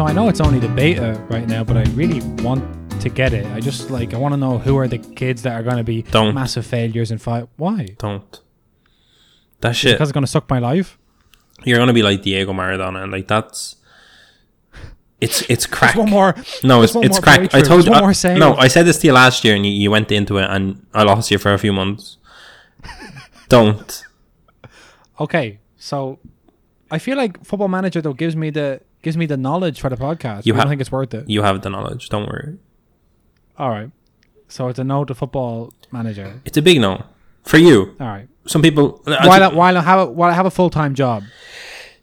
so I know it's only the beta right now, but I really want to get it. I just like I want to know who are the kids that are going to be Don't. massive failures in five. Why? Don't. That shit. Because it's going to suck my life. You're gonna be like Diego Maradona, and like that's. It's it's crack. One more. No, it's it's crack. I told you. one I- more save. no, I said this to you last year, and you, you went into it, and I lost you for a few months. Don't. Okay, so I feel like Football Manager though gives me the gives me the knowledge for the podcast. You ha- don't think it's worth it? You have the knowledge. Don't worry. All right. So it's a no to Football Manager. It's a big no for you. All right. Some people. While I, while I have a, while I have a full time job.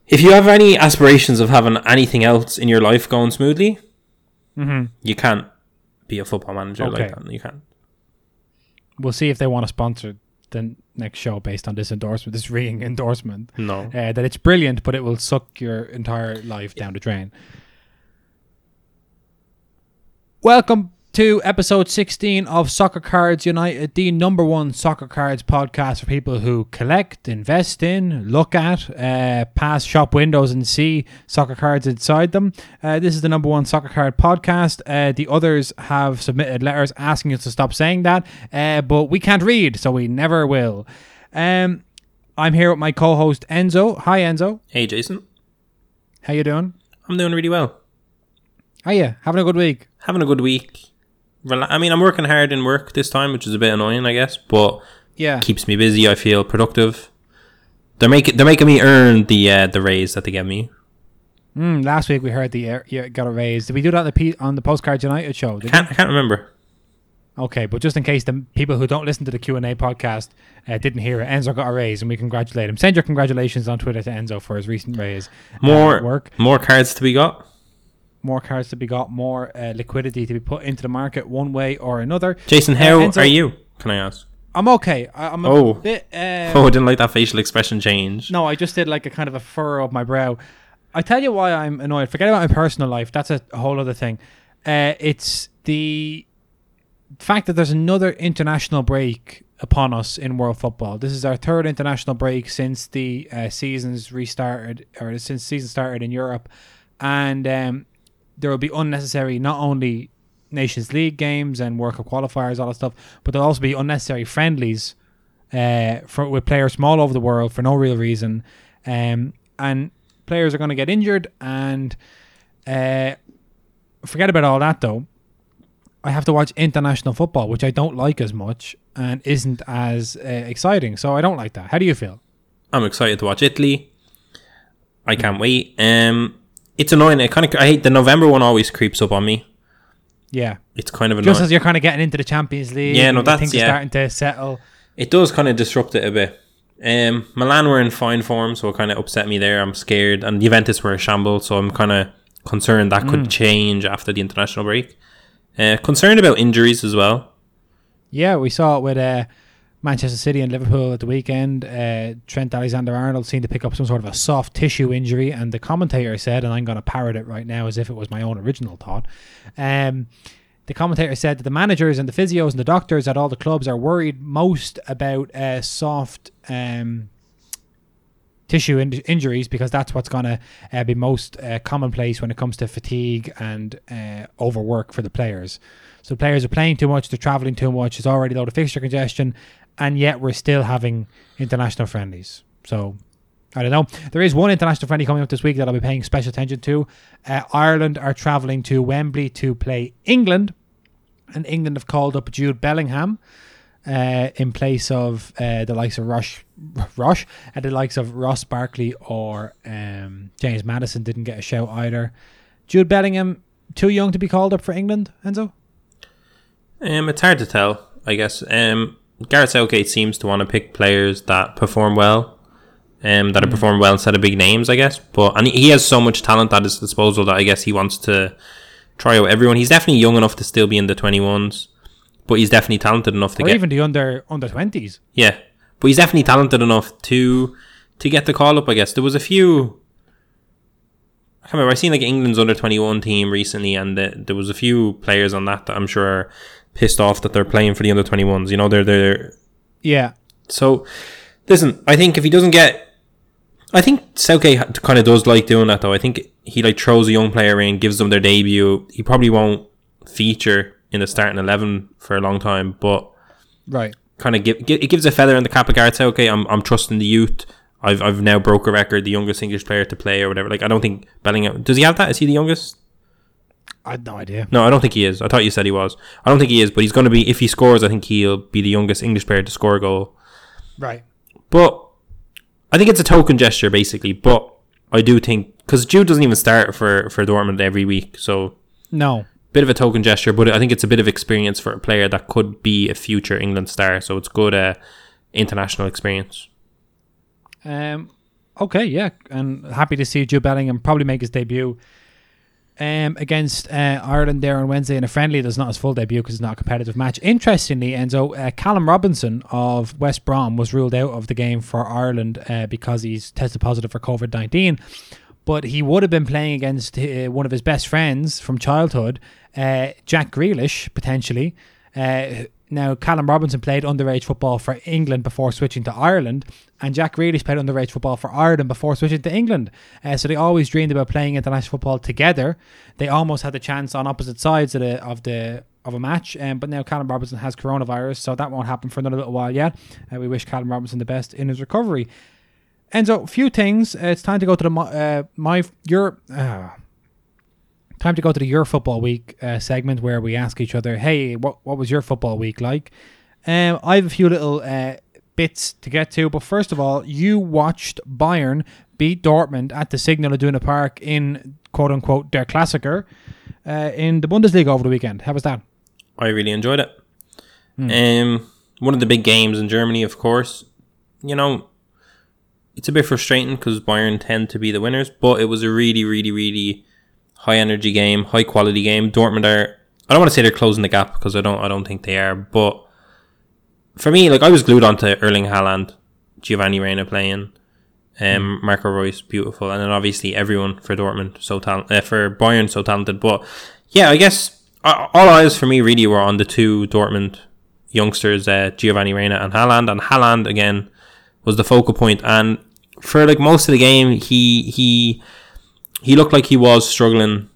if you have any aspirations of having anything else in your life going smoothly, Mhm. you can't be a football manager Okay. like that. You can't. We'll see if they want to sponsor the next show based on this endorsement, this ringing endorsement. No. Uh, that it's brilliant, but it will suck your entire life down the drain. Welcome to episode 16 of Soccer Cards United, the number one soccer cards podcast for people who collect, invest in, look at, uh, pass shop windows and see soccer cards inside them. Uh, this is the number one soccer card podcast. Uh, the others have submitted letters asking us to stop saying that, uh, but we can't read, so we never will. Um, I'm here with my co-host Enzo. Hi, Enzo. Hey, Jason. How you doing? I'm doing really well. How you having a good week? Having a good week. Rela- I mean, I'm working hard in work this time, which is a bit annoying, I guess, but Yeah. keeps me busy. I feel productive. They're making they're making me earn the uh, the raise that they give me. Mm, last week we heard the air, you got a raise. Did we do that on the P- on the Postcard United show? I can't I can't remember. Okay, but just in case the people who don't listen to the Q and A podcast uh, didn't hear it, Enzo got a raise, and we congratulate him. Send your congratulations on Twitter to Enzo for his recent raise. Uh, More at work, more cards to be got. More cards to be got, more uh, liquidity to be put into the market one way or another. Jason, Uh, how Enzo- are you? Can I ask? I'm okay. I, I'm a Oh. bit. Uh, Oh, I didn't like that facial expression change. No, I just did like a kind of a furrow of my brow. I tell you why I'm annoyed. Forget about my personal life. That's a, a whole other thing. Uh, it's the fact that there's another international break upon us in world football. This is our third international break since the uh, seasons restarted, or since season started in Europe, and um, there will be unnecessary not only Nations League games and World Cup qualifiers, all that stuff, but there'll also be unnecessary friendlies uh, for with players from all over the world for no real reason, um, and players are going to get injured. And uh, forget about all that though. I have to watch international football, which I don't like as much and isn't as uh, exciting. So I don't like that. How do you feel? I'm excited to watch Italy. I can't wait. Um, it's annoying. I kind of I hate the November one. Always creeps up on me. Yeah, It's kind of annoying. just as you're kind of getting into the Champions League. Yeah, no, that's- things are yeah. starting to settle. it does kind of disrupt it a bit. Um, Milan were in fine form, so it kind of upset me there. I'm scared, and Juventus were a shambles, so I'm kind of concerned that Mm. could change after the international break. Uh, concerned about injuries as well. Yeah, we saw it with uh, Manchester City and Liverpool at the weekend. Uh, Trent Alexander Arnold seemed to pick up some sort of a soft tissue injury, and the commentator said, and I'm going to parrot it right now as if it was my own original thought. Um, the commentator said that the managers and the physios and the doctors at all the clubs are worried most about uh, soft um, tissue in- injuries because that's what's going to uh, be most uh, commonplace when it comes to fatigue and uh, overwork for the players. So players are playing too much, they're traveling too much, there's already a lot of fixture congestion, and yet we're still having international friendlies. So I don't know. There is one international friendly coming up this week that I'll be paying special attention to. Uh, Ireland are traveling to Wembley to play England, and England have called up Jude Bellingham uh, in place of uh, the likes of Rush, Rush, and the likes of Ross Barkley or um, James Maddison didn't get a shout either. Jude Bellingham too young to be called up for England, Enzo. Um, it's hard to tell, I guess. Um, Gareth Southgate seems to want to pick players that perform well, um, that have performed well instead of big names, I guess. But and he has so much talent at his disposal that I guess he wants to try out everyone. He's definitely young enough to still be in the twenty ones, but he's definitely talented enough to Or get even the under under twenties. yeah. But he's definitely talented enough to to get the call up. I guess there was a few. I can't remember. I seen like England's under twenty one team recently, and the, there was a few players on that that I'm sure are pissed off that they're playing for the under twenty ones. You know, they're they're Yeah, so. Listen, I think if he doesn't get I think Southgate kind of does like doing that though. I think he like throws a young player in, gives them their debut. He probably won't feature in the starting eleven for a long time, but Right. kind of give, gi- it gives a feather in the cap of Gareth Southgate. I'm I'm trusting the youth. I've I've now broke a record, the youngest English player to play or whatever. Like I don't think Bellingham does he have that? Is he the youngest? I had no idea. No, I don't think he is. I thought you said he was. I don't think he is, but he's going to be if he scores. I think he'll be the youngest English player to score a goal. Right. But I think it's a token gesture, basically. But I do think because Jude doesn't even start for for Dortmund every week, so No. bit of a token gesture. But I think it's a bit of experience for a player that could be a future England star. So it's good uh, international experience. Um. Okay. Yeah. And happy to see Jude Bellingham probably make his debut. Um, against uh, Ireland there on Wednesday in a friendly. That's not his full debut because it's not a competitive match. Interestingly, Enzo, uh, Callum Robinson of West Brom was ruled out of the game for Ireland uh, because he's tested positive for COVID 19. But he would have been playing against uh, one of his best friends from childhood, uh, Jack Grealish, potentially. Uh, now, Callum Robinson played underage football for England before switching to Ireland, and Jack Grealish played underage football for Ireland before switching to England. Uh, so they always dreamed about playing international football together. They almost had the chance on opposite sides of the of the of a match, um, but now Callum Robinson has coronavirus, so that won't happen for another little while yet. Uh, we wish Callum Robinson the best in his recovery. Enzo, a few things. Uh, it's time to go to the uh, my your. Time to go to the Your Football Week uh, segment where we ask each other, "Hey, what what was your football week like?" Um, I have a few little uh, bits to get to, but first of all, you watched Bayern beat Dortmund at the Signal Iduna Park in quote unquote their Klassiker uh, in the Bundesliga over the weekend. How was that? I really enjoyed it. Um, one of the big games in Germany, of course. You know, it's a bit frustrating because Bayern tend to be the winners, but it was a really, really, really high energy game, high quality game. Dortmund are. I don't want to say they're closing the gap because I don't. I don't think they are. But for me, like I was glued onto Erling Haaland, Giovanni Reyna playing, um, Marco Reus, beautiful, and then obviously everyone for Dortmund, so talent uh, for Bayern, so talented. But yeah, I guess uh, all eyes for me really were on the two Dortmund youngsters, uh, Giovanni Reyna and Haaland, and Haaland again was the focal point. And for like most of the game, he he he looked like he was struggling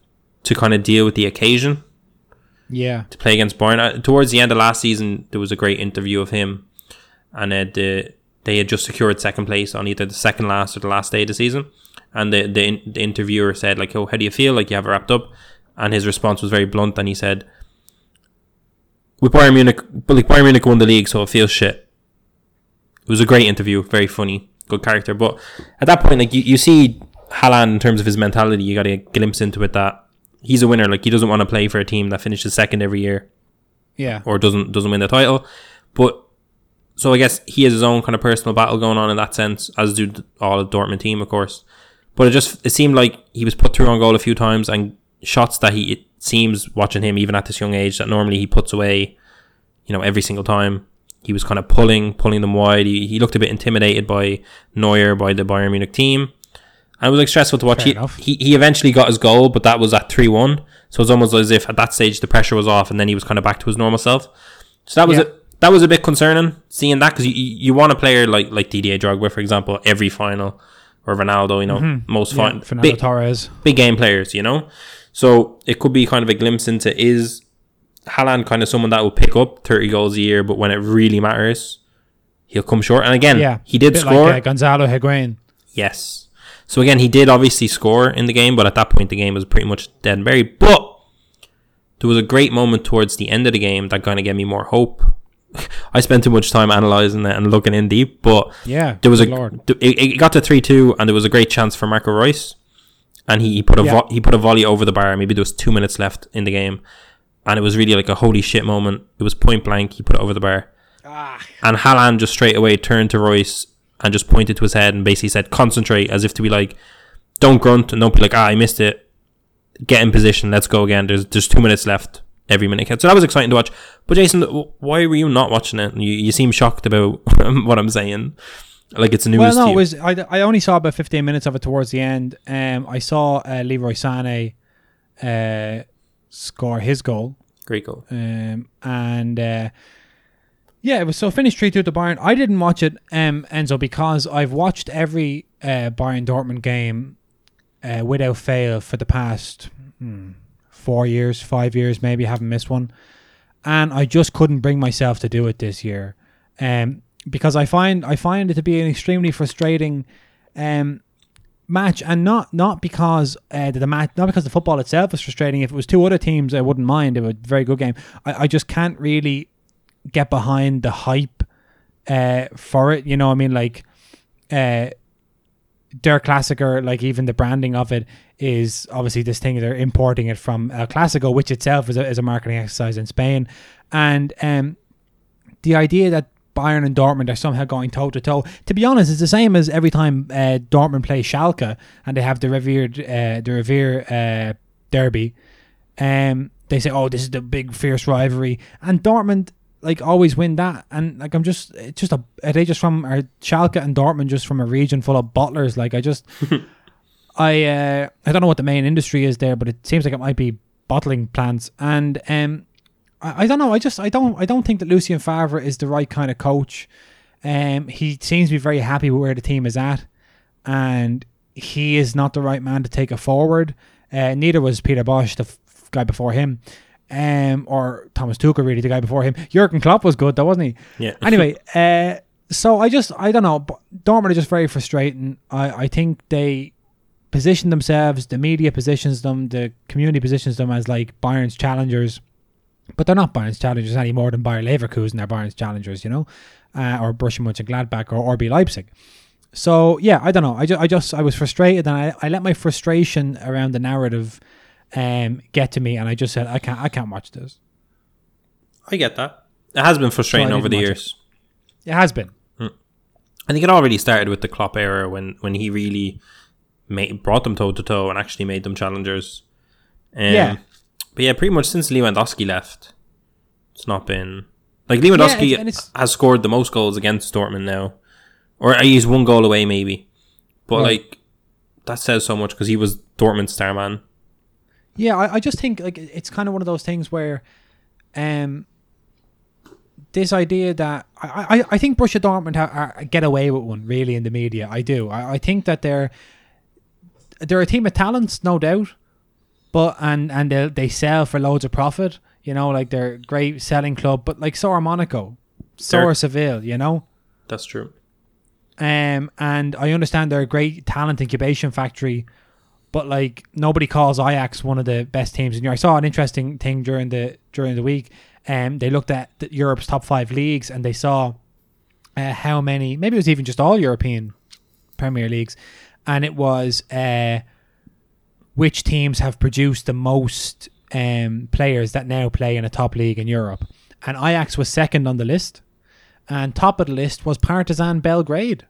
to kind of deal with the occasion Yeah, to play against Bayern. Uh, towards the end of last season, there was a great interview of him, and uh, the, they had just secured second place on either the second last or the last day of the season. And the, the the interviewer said like, "Oh, how do you feel? Like you have it wrapped up?" And his response was very blunt, and he said, "With Bayern Munich, but like Bayern Munich won the league, so it feels shit." It was a great interview, very funny, good character. But at that point, like you, you see Haaland in terms of his mentality, you got a glimpse into it that he's a winner. Like he doesn't want to play for a team that finishes second every year yeah, or doesn't doesn't win the title. But so I guess he has his own kind of personal battle going on in that sense, as do all the Dortmund team, of course. But it just it seemed like he was put through on goal a few times, and shots that he it seems watching him even at this young age that normally he puts away, you know, every single time. He was kind of pulling pulling them wide. He, he looked a bit intimidated by Neuer by the Bayern Munich team. And it was like stressful to watch. He, he he eventually got his goal, but that was at three one. So it's almost as if at that stage the pressure was off, and then he was kind of back to his normal self. So that was Yeah. a, that was a bit concerning seeing that because you, you want a player like like Didier Drogba, for example, every final or Ronaldo, you know, most Mm-hmm. yeah. fin- Fernando big Torres. big game players, you know. So it could be kind of a glimpse into is Haaland kind of someone that will pick up thirty goals a year, but when it really matters, he'll come short. And again, Yeah, he did score. Like, uh, Gonzalo Higuain. Yes. So again, he did obviously score in the game, but at that point the game was pretty much dead and buried. But there was a great moment towards the end of the game that kind of gave me more hope. I spent too much time analyzing it and looking in deep, but Yeah, there was a it, it got to three two, and there was a great chance for Marco Reus, and he, he put a Yeah. vo- he put a volley over the bar. Maybe there was two minutes left in the game, and it was really like a holy shit moment. It was point blank. He put it over the bar, Ah. and Haaland just straight away turned to Reus and just pointed to his head and basically said, "Concentrate," as if to be like, "Don't grunt and don't be like, ah, I missed it. Get in position. Let's go again. There's there's two minutes left." Every minute counts. So that was exciting to watch. But Jason, why were you not watching it? You, you seem shocked about what I'm saying. Like it's news Well, no, it was. I, I only saw about fifteen minutes of it towards the end. Um, I saw uh, Leroy Sané uh, score his goal. Great goal. Um, and uh, yeah, it was so finished three two to Bayern. I didn't watch it, um, Enzo, because I've watched every uh, Bayern Dortmund game uh, without fail for the past hmm, four years, five years, maybe. Haven't missed one, and I just couldn't bring myself to do it this year, um, because I find I find it to be an extremely frustrating. Um, match, and not not because uh, the match, not because the football itself is frustrating. If it was two other teams, I wouldn't mind. It was a very good game. I, I just can't really get behind the hype uh, for it. You know, I mean, like uh, Der Klassiker, like even the branding of it is obviously this thing they're importing it from El Clasico, which itself is a, is a marketing exercise in Spain, and um, the idea that Bayern and Dortmund are somehow going toe to toe. To be honest, it's the same as every time uh, Dortmund play Schalke and they have the revered uh, the Revier uh, derby. Um, they say, "Oh, this is the big fierce rivalry," and Dortmund like always win that. And like I'm just, it's just a are they just from are Schalke and Dortmund just from a region full of butlers. Like I just, I uh, I don't know what the main industry is there, but it seems like it might be bottling plants and um I, I don't know. I just I don't I don't think that Lucien Favre is the right kind of coach. Um, he seems to be very happy with where the team is at, and he is not the right man to take it forward. Uh, neither was Peter Bosz, the f- guy before him, um, or Thomas Tuchel, really the guy before him. Jurgen Klopp was good, though, wasn't he? Yeah. Anyway, uh, so I just I don't know. But Dortmund are just very frustrating. I I think they position themselves, the media positions them, the community positions them as like Bayern's challengers but they're not Bayern's challengers any more than Bayer Leverkusen are Bayern's challengers, you know, uh, or Borussia Mönchengladbach or RB Leipzig. So yeah, I don't know. I just, I just, I was frustrated, and I, I let my frustration around the narrative, um, get to me, and I just said, I can't, I can't watch this. I get that. It has been frustrating So over the years. It has been. I think it already started with the Klopp era when when he really made, brought them toe to toe and actually made them challengers. Um, Yeah. But yeah, pretty much since Lewandowski left, it's not been like Lewandowski it's- and it's- has scored the most goals against Dortmund now, or he's one goal away maybe. But Right. like that says so much because he was Dortmund's star man. Yeah, I, I just think like it's kind of one of those things where, um, this idea that I, I, I think Borussia Dortmund ha, are, get away with one really in the media. I do. I, I think that they're they're a team of talents, no doubt, but and and they they sell for loads of profit. You know, like they're a great selling club, but like so are Monaco, so They're- are Seville. You know. That's true. Um, and I understand they're a great talent incubation factory, but like nobody calls Ajax one of the best teams in Europe. I saw an interesting thing during the during the week. Um, they looked at the, Europe's top five leagues and they saw uh, how many, maybe it was even just all European Premier Leagues, and it was uh, which teams have produced the most um, players that now play in a top league in Europe. And Ajax was second on the list, and top of the list was Partizan Belgrade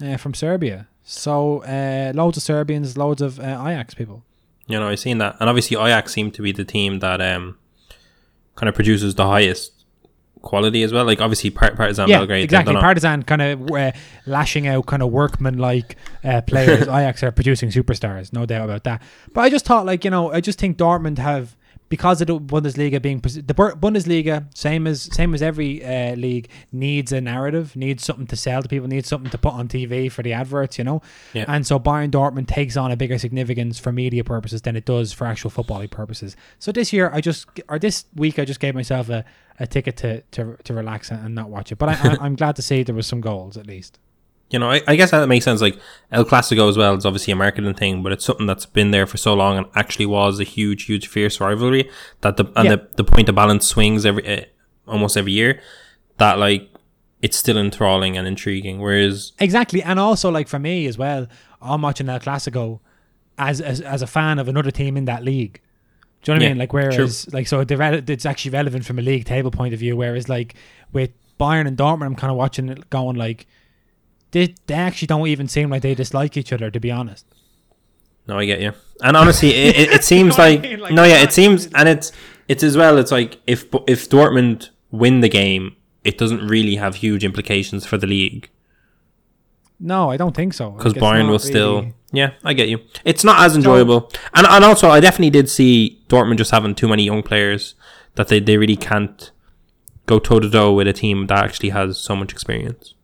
uh, from Serbia. So uh, loads of Serbians, loads of uh, Ajax people. You know, I've seen that, and obviously Ajax seem to be the team that um kind of produces the highest quality as well. Like obviously Part- Partizan yeah, Belgrade, exactly. Partizan kind of uh, lashing out, kind of workman-like uh, players. Ajax are producing superstars, no doubt about that. But I just thought, like you know, I just think Dortmund have because of the Bundesliga being the Bundesliga, same as same as every uh, league, needs a narrative, needs something to sell to people, needs something to put on TV for the adverts, you know. Yeah. And so Bayern Dortmund takes on a bigger significance for media purposes than it does for actual footballing purposes. So this year, I just or this week, I just gave myself a, a ticket to, to to relax and not watch it. But I, I, I'm glad to see there was some goals at least. You know, I, I guess that makes sense. Like El Clasico as well is obviously a marketing thing, but it's something that's been there for so long and actually was a huge, huge, fierce rivalry that the and Yeah. the, the point of balance swings every uh, almost every year. That like it's still enthralling and intriguing. Whereas Exactly, and also like for me as well, I'm watching El Clasico as as, as a fan of another team in that league. Do you know what I mean? Like whereas like so the rele- it's actually relevant from a league table point of view. Whereas like with Bayern and Dortmund, I'm kind of watching it going like they they actually don't even seem like they dislike each other. To be honest. No, I get you. And honestly, it, it, it seems know what I like, mean? Like, no, yeah, it seems, and it's it's as well. It's like if if Dortmund win the game, it doesn't really have huge implications for the league No, I don't think so. because Like, Bayern will still. Yeah, I get you. It's not as enjoyable, and and also I definitely did see Dortmund just having too many young players that they they really can't go toe to toe with a team that actually has so much experience.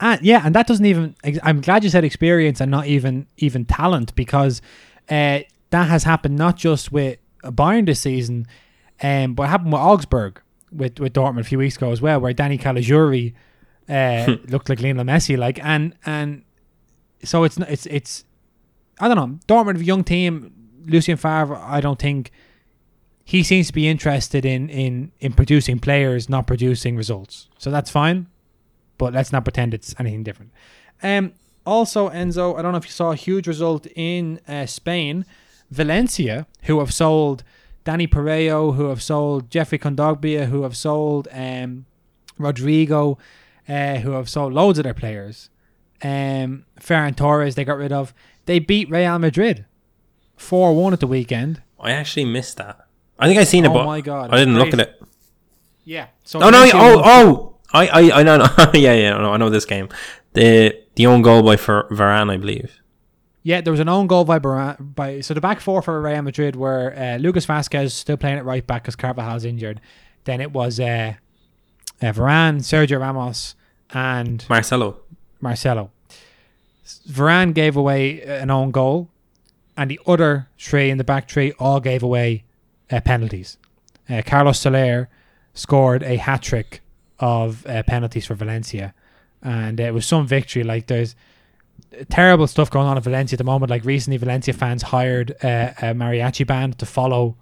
And yeah, and that doesn't even. I'm glad you said experience and not even even talent because uh, that has happened not just with Bayern this season, um, but it happened with Augsburg with with Dortmund a few weeks ago as well, where Danny Caligiuri uh, looked like Lionel Messi, like and and so it's not- it's it's I don't know Dortmund a young team. Lucien Favre, I don't think he seems to be interested in in in producing players, not producing results. So that's fine, but let's not pretend it's anything different. Um, also, Enzo, I don't know if you saw a huge result in uh, Spain. Valencia, who have sold Danny Parejo, who have sold Geoffrey Kondogbia, who have sold um, Rodrigo, uh, who have sold loads of their players. Um, Ferran Torres, they got rid of. They beat Real Madrid 4 1 at the weekend. I actually missed that. I think I seen it, Oh but my God, I didn't it's look at it. Yeah. So Oh no! Valencia Oh oh! I I I know. no. yeah yeah. No, I know this game. The the own goal by Fer- Varane, I believe. Yeah, there was an own goal by Varane, by so the back four for Real Madrid were uh, Lucas Vázquez still playing at right back because Carvajal's injured. Then it was uh, uh, Varane, Sergio Ramos, and Marcelo. Marcelo. Varane gave away uh, an own goal, and the other three in the back three all gave away uh, penalties. Uh, Carlos Soler scored a hat trick of uh, penalties for Valencia, and it was some victory. Like there's terrible stuff going on at Valencia at the moment. Like recently, Valencia fans hired uh, a mariachi band to follow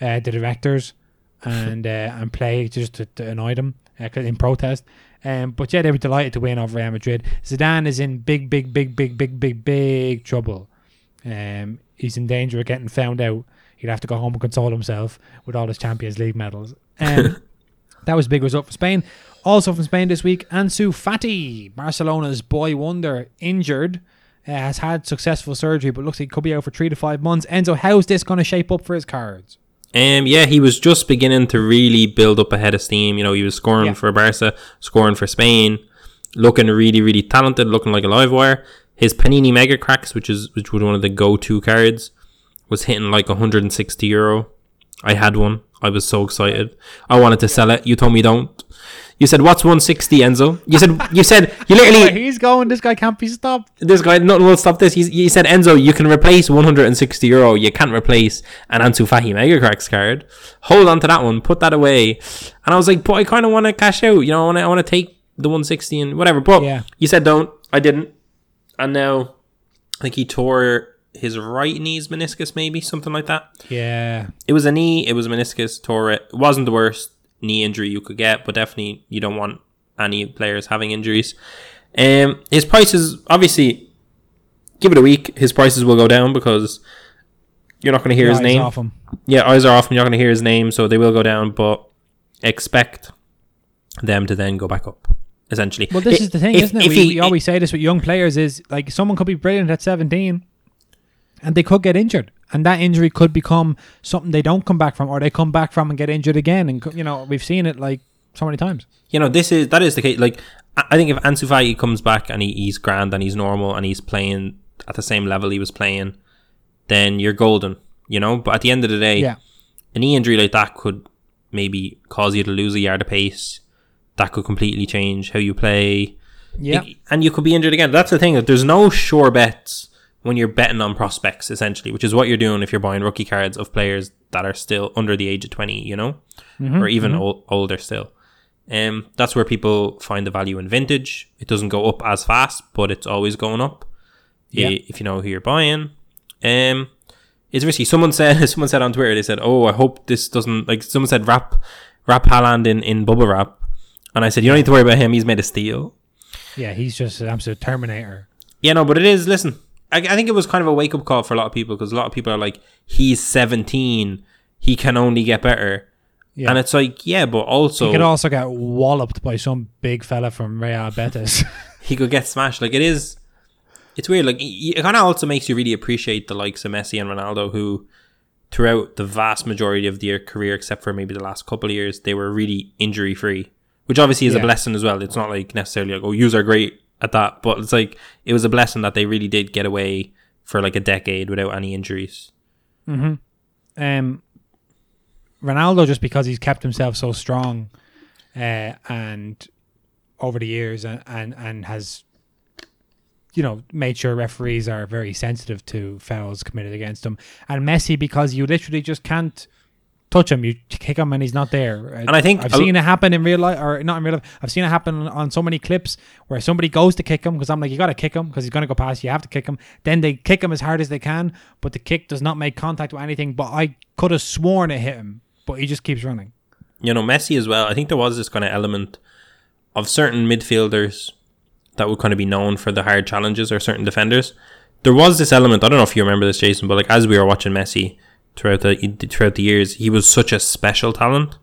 uh, the directors and uh, and play just to, to annoy them uh, in protest. Um, but yeah, they were delighted to win over Real Madrid. Zidane is in big, big, big, big, big, big, big trouble. Um, he's in danger of getting found out. He'd have to go home and console himself with all his Champions League medals. Um, that was a big result for Spain. Also from Spain this week, Ansu Fati, Barcelona's boy wonder, injured, uh, has had successful surgery, but looks like he could be out for three to five months. Enzo, how's this going to shape up for his cards? Um, yeah, he was just beginning to really build up a head of steam. You know, he was scoring Yeah. for Barca, scoring for Spain, looking really, really talented, looking like a live wire. His Panini Mega Cracks, which is which was one of the go-to cards, was hitting like 160 euro. I had one. I was so excited. I wanted to sell it. You told me don't. You said what's 160, Enzo? You said you said you literally he's going. This guy can't be stopped. this guy, nothing will stop this. He, he said, Enzo, you can replace 160 euro. You can't replace an Ansu Fati Mega Cracks card. Hold on to that one. Put that away. And I was like, but I kind of want to cash out. You know, I want to I wanna take the 160 and whatever. But Yeah. you said don't. I didn't. And now, I think he tore his right knee's meniscus, maybe something like that. Yeah. It was a knee. It was a meniscus. Tore it. It wasn't the worst knee injury you could get, but definitely you don't want any players having injuries. Um, his prices obviously give it a week. His prices will go down because you're not going to hear his name. Off him. Yeah, eyes are off, and you're not going to hear his name, so they will go down. But expect them to then go back up. Essentially, Well, this I- is the thing, if- isn't it? We, he- we always say this with young players: is like someone could be brilliant at seventeen, and they could get injured, and that injury could become something they don't come back from, or they come back from and get injured again. And you know, we've seen it like so many times. you know, this is that is the case. Like, I think if Ansu Fati comes back and he, he's grand and he's normal and he's playing at the same level he was playing, then you're golden. You know, but at the end of the day, Yeah, a knee injury like that could maybe cause you to lose a yard of pace. That could completely change how you play. yeah, It- and you could be injured again. That's the thing. that There's no sure bets when you're betting on prospects, essentially, which is what you're doing if you're buying rookie cards of players that are still under the age of 20, you know, or even ol- older still. Um, that's where people find the value in vintage. It doesn't go up as fast, but it's always going up. Yeah. If you know who you're buying, um, it's risky. Someone said, someone said on Twitter, they said, "Oh, I hope this doesn't like." Someone said, "Wrap, wrap Haaland in in bubble wrap," and I said, "You don't need to worry about him. He's made of steel." yeah. He's just an absolute Terminator. Yeah, no, but it is. Listen, I, I think it was kind of a wake up call for a lot of people because a lot of people are like, he's 17, he can only get better. Yeah, And it's like, yeah, but also he could also get walloped by some big fella from Real Betis. he could get smashed. Like, it is, it's weird. Like, it kind of also makes you really appreciate the likes of Messi and Ronaldo who, throughout the vast majority of their career, except for maybe the last couple of years, they were really injury free, which obviously is a blessing as well. It's not like necessarily like, oh, yous are great at that, but it's like, it was a blessing that they really did get away for like a decade without any injuries. um, Ronaldo just because he's kept himself so strong, uh, and over the years and, and, and has you know made sure referees are very sensitive to fouls committed against them. And Messi because you literally just can't touch him. You kick him and he's not there. And I think I've seen it happen in real life, or not in real life. I've seen it happen on so many clips where somebody goes to kick him because I'm like, you got to kick him because he's going to go past. You have to kick him. Then they kick him as hard as they can, but the kick does not make contact with anything. But I could have sworn it hit him, but he just keeps running. you know, Messi as well. I think there was this kind of element of certain midfielders that would kind of be known for the hard challenges or certain defenders. There was this element. I don't know if you remember this, Jason, but like as we were watching Messi throughout the throughout the years, he was such a special talent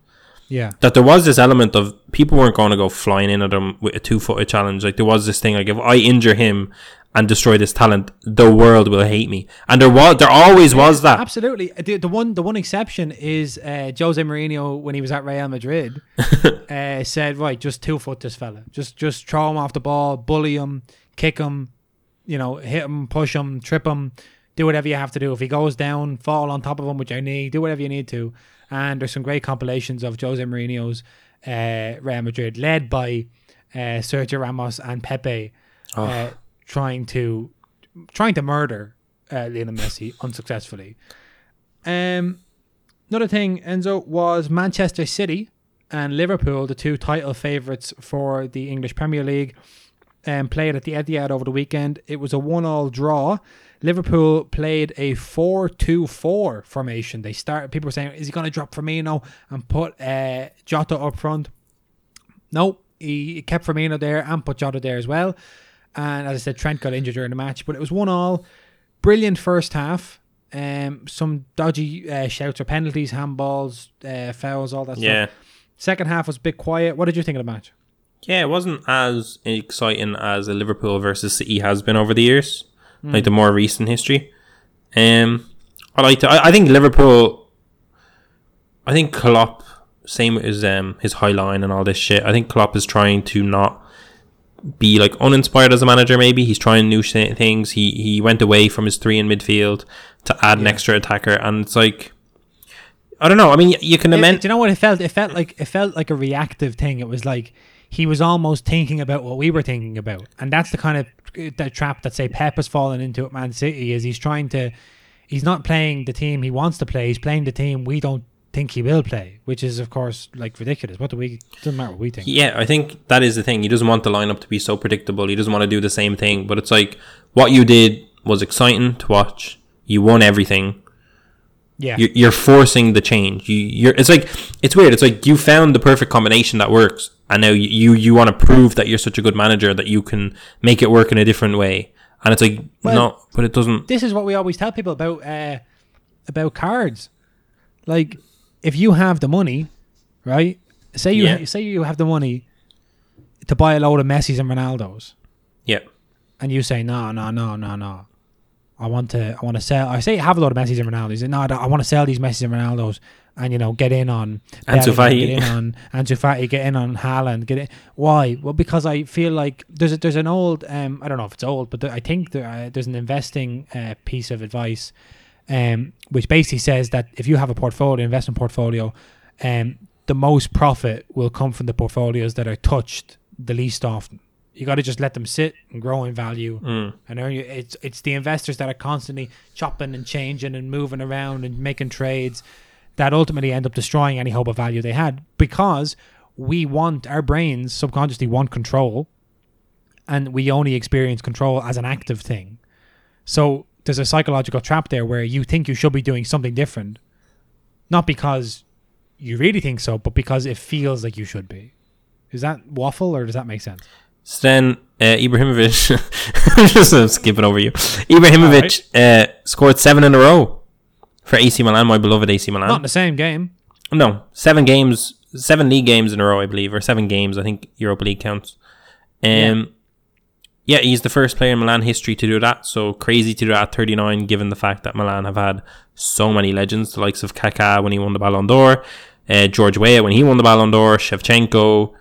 Yeah. that there was this element of people weren't going to go flying in at him with a two footed challenge. Like there was this thing like if I injure him and destroy this talent, the world will hate me. And there was there always was that. Absolutely. The, the one the one exception is uh, Jose Mourinho when he was at Real Madrid uh, said, "Right, just two foot this fella. Just just throw him off the ball, bully him, kick him, you know, hit him, push him, trip him, do whatever you have to do. If he goes down, fall on top of him with your knee, do whatever you need to." And there's some great compilations of Jose Mourinho's uh, Real Madrid, led by uh, Sergio Ramos and Pepe, uh, trying to trying to murder uh, Lionel Messi unsuccessfully. Um, another thing, Enzo, was Manchester City and Liverpool, the two title favourites for the English Premier League, um, played at the Etihad over the weekend. It was a one-all draw. Liverpool played a 4-2-4 formation. They start. People were saying, "Is he going to drop Firmino and put uh, Jota up front?" No, he kept Firmino there and put Jota there as well. And as I said, Trent got injured during the match, but it was one all. Brilliant first half. Um, some dodgy uh, shouts or penalties, handballs, uh, fouls, all that Yeah. stuff. Second half was a bit quiet. What did you think of the match? Yeah, it wasn't as exciting as a Liverpool versus City has been over the years, like the more recent history. Um, I like to. I, I think Liverpool. I think Klopp, same as um his high line and all this shit. I think Klopp is trying to not be like uninspired as a manager. Maybe he's trying new sh- things. He he went away from his three in midfield to add an extra attacker, and it's like. I don't know. I mean, you can amend. do you know what it felt? It felt like it felt like a reactive thing. It was like he was almost thinking about what we were thinking about, and that's the kind of that trap that say Pep has fallen into at Man City. Is he's trying to, he's not playing the team he wants to play. He's playing the team we don't think he will play, which is of course like ridiculous. What do we? Doesn't matter what we think. Yeah, I think that is the thing. He doesn't want the lineup to be so predictable. He doesn't want to do the same thing. But it's like what you did was exciting to watch. You won everything. Yeah, You're, you're forcing the change. You, you're. It's like it's weird. It's like you found the perfect combination that works, and now you you, want to prove that you're such a good manager that you can make it work in a different way. And it's like Well- no, but it doesn't. this is what we always tell people about uh, about cards. Like, if you have the money, right? Say you Yeah. say you have the money to buy a load of Messi's and Ronaldos, Yeah, and you say no, no, no, no, no. I want to, I want to sell. I say have a load of Messi's and Ronaldos. No, I, I want to sell these Messi's and Ronaldos, and you know, get in on Ansu Fati. get in on Ansu Fati, get in on Haaland, get in. Why? Well, because I feel like there's a, there's an old, um, I don't know if it's old, but there, I think there, uh, there's an investing uh, piece of advice, um, which basically says that if you have a portfolio, investment portfolio, um, the most profit will come from the portfolios that are touched the least often. You got to just let them sit and grow in value Mm. and earn you. It's it's the investors that are constantly chopping and changing and moving around and making trades that ultimately end up destroying any hope of value they had because we want our brains subconsciously want control and we only experience control as an active thing. So there's a psychological trap there where you think you should be doing something different, not because you really think so, but because it feels like you should be. Is that waffle or does that make sense? So then uh, Ibrahimovic, just skipping over you. Ibrahimovic uh, scored seven in a row for AC Milan, my beloved AC Milan. Not in the same game. No, seven games, seven league games in a row, I believe, or seven games. I think Europa League counts. Um, yeah. he's the first player in Milan history to do that. So crazy to do that at 39, given the fact that Milan have had so many legends, the likes of Kaká when he won the Ballon d'Or, uh, George Weah when he won the Ballon d'Or, Shevchenko.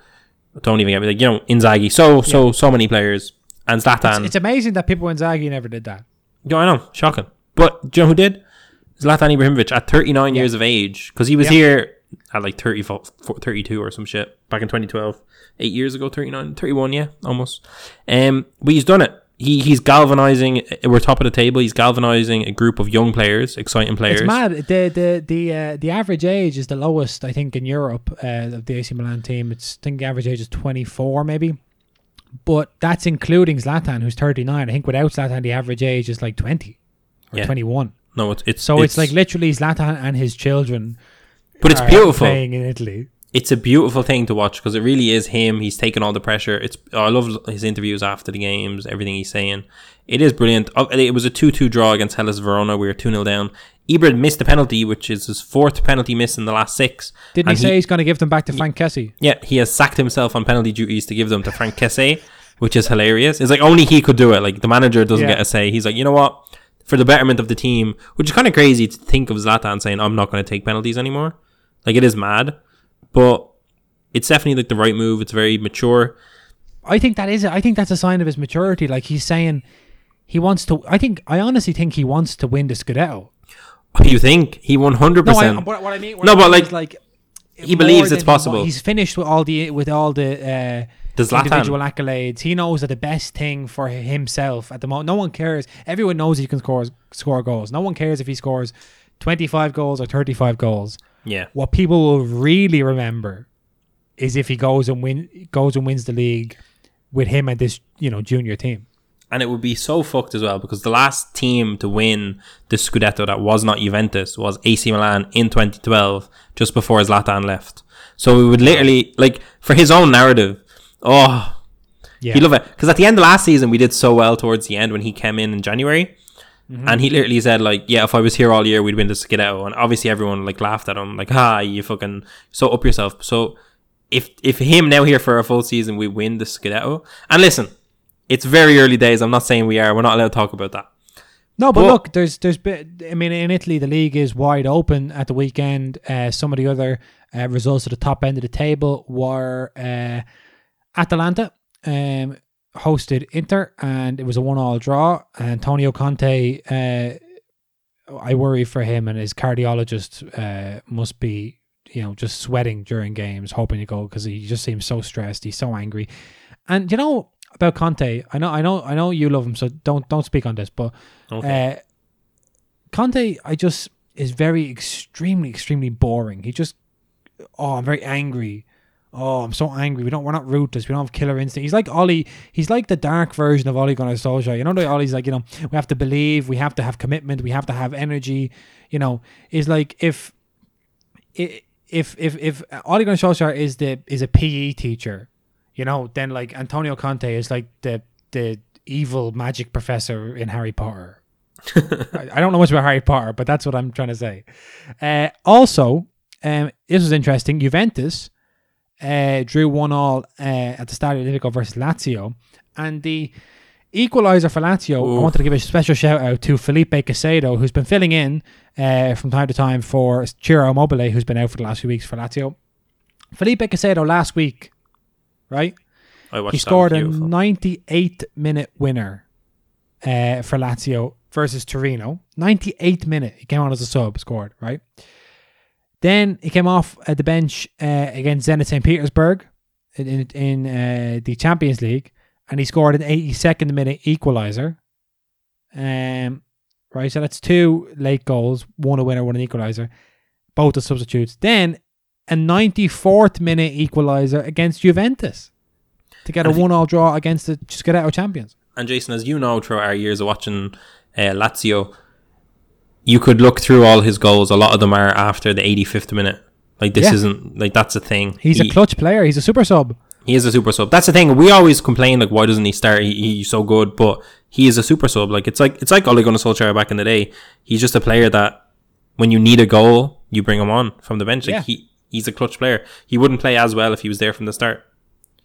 Don't even get me like you know Inzaghi. So so so many players and Zlatan. It's, it's amazing that Pippo Inzaghi never did that. Yeah, I know, shocking. But do you know who did? Zlatan Ibrahimovic at 39 years of age, because he was Yeah. here at like 30, 32 or some shit back in 2012. Eight years ago, 39, 31, yeah, almost. Um, but he's done it. He, he's galvanizing. We're top of the table. He's galvanizing a group of young players, exciting players. It's mad. The the the uh, the average age is the lowest I think in Europe uh, of the AC Milan team. It's I think the average age is twenty four maybe, but that's including Zlatan who's thirty nine. I think without Zlatan the average age is like twenty or Yeah. twenty one. No, it's it's So it's, like literally Zlatan and his children. but it's beautiful. playing in Italy. it's a beautiful thing to watch because it really is him. He's taking all the pressure. It's oh, I love his interviews after the games, everything he's saying. It is brilliant. Oh, It was a two-two draw against Hellas Verona. We were two 0 down. Ibra missed a penalty, which is his fourth penalty miss in the last six. Didn't And he say he's going to give them back to Franck Kessié? Yeah, he has sacked himself on penalty duties to give them to Franck Kessié, which is hilarious. It's like only he could do it. Like the manager doesn't Yeah. get a say. He's like, you know what? For the betterment of the team, which is kind of crazy to think of Zlatan saying, "I'm not going to take penalties anymore." Like it is mad, but it's definitely like the right move. It's very mature. I think that is it. I think that's a sign of his maturity. Like he's saying he wants to. I think I honestly think he wants to win the Scudetto. You think he 100? No, I, what, what I mean. what No, I but, mean like, is, like he believes it's possible. He's finished with all the with all the uh, The Zlatan. individual accolades. He knows that the best thing for himself at the moment. No one cares. Everyone knows he can score score goals. No one cares if he scores twenty five goals or thirty five goals. Yeah, What people will really remember is if he goes and win goes and wins the league with him and this you know junior team. and it would be so fucked as well because the last team to win the Scudetto that was not Juventus was AC Milan in 2012, just before Zlatan left. So we would literally like for his own narrative. Oh, Yeah, he love it because at the end of last season we did so well towards the end when he came in in January, and he literally said like, "Yeah, if I was here all year, we'd win the Scudetto." And obviously everyone like laughed at him, like, "Ha, you fucking so up yourself." So if if him now here for a full season, we win the Scudetto. And listen, it's very early days. I'm not saying we are. We're not allowed to talk about that. No, but But- look, there's there's been, I mean, in Italy, the league is wide open at the weekend. Uh, some of the other uh, results at the top end of the table were uh, Atalanta um, hosted Inter, and it was a one-all draw. Antonio Conte, uh, I worry for him, and his cardiologist uh, must be, you know, just sweating during games, hoping to go because he just seems so stressed. He's so angry, and you know about Conte. I know, I know, I know you love him, so don't don't speak on this, but. Okay. Uh, Conte, I just is very extremely, extremely boring. He just, oh, I'm very angry. Oh, I'm so angry. We don't, we're not ruthless. We don't have killer instinct. He's like Ole. He's like the dark version of Ole Gunnar Solskjaer. You know, the Ole's like, you know, we have to believe, we have to have commitment, we have to have energy. You know, is like if, if if if Ole Gunnar Solskjaer is the is a PE teacher, you know, then like Antonio Conte is like the the evil magic professor in Harry Potter. I I don't know much about Harry Potter, but that's what I'm trying to say. Uh, also, um, this was interesting. Juventus uh, drew one all uh, at the start Stadio Olimpico versus Lazio, and the equalizer for Lazio. I wanted to give a special shout out to Felipe Caicedo, who's been filling in uh, from time to time for Ciro Immobile, who's been out for the last few weeks for Lazio. Felipe Caicedo last week, right? I watched He scored a 98 minute winner uh, for Lazio versus Torino. 98 minute. He came on as a sub, scored, right? Then he came off at the bench uh, against Zenit St. Petersburg in, in, in uh, the Champions League, and he scored an 82nd minute equalizer. Um, right, so that's two late goals, one a winner, one an equalizer, both the substitutes. Then a 94th minute equalizer against Juventus to get a And he- one-all draw against the Scudetto champions. And Jason, as you know, throughout our years of watching uh, Lazio, you could look through all his goals. A lot of them are after the 85th minute. Like this Yeah. isn't like that's a thing. He's he, a clutch player. He's a super sub. He is a super sub. That's the thing. We always complain like, why doesn't he start? He, he's so good, but he is a super sub. Like it's like it's like Ole Gunnar Solskjaer back in the day. He's just a player that when you need a goal, you bring him on from the bench. Like Yeah. he he's a clutch player. He wouldn't play as well if he was there from the start.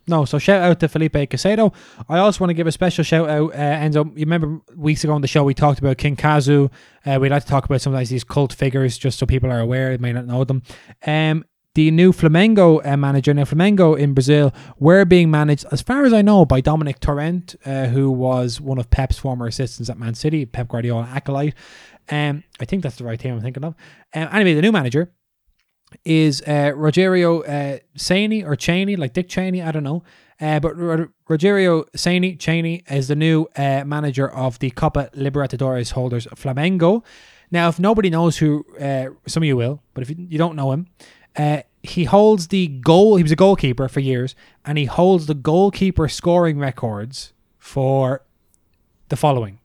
No, so shout out to Felipe Caicedo. I also want to give a special shout out, uh, Enzo. You remember weeks ago on the show we talked about King Kazu. Uh, we like to talk about sometimes these cult figures just so people are aware, they may not know them. Um, the new Flamengo uh, manager, now Flamengo in Brazil, were being managed, as far as I know, by Dominic Torrent, uh, who was one of Pep's former assistants at Man City, Pep Guardiola acolyte. Um, I think that's the right team I'm thinking of. Um, anyway, the new manager is uh, Rogerio uh, Ceni or Cheney, like Dick Cheney, I don't know. Uh, but Ro- Rogerio Ceni, Cheney is the new uh, manager of the Copa Libertadores holders Flamengo. Now, if nobody knows who, uh, some of you will, but if you, you don't know him, uh, he holds the goal. He was a goalkeeper for years, and he holds the goalkeeper scoring records for the following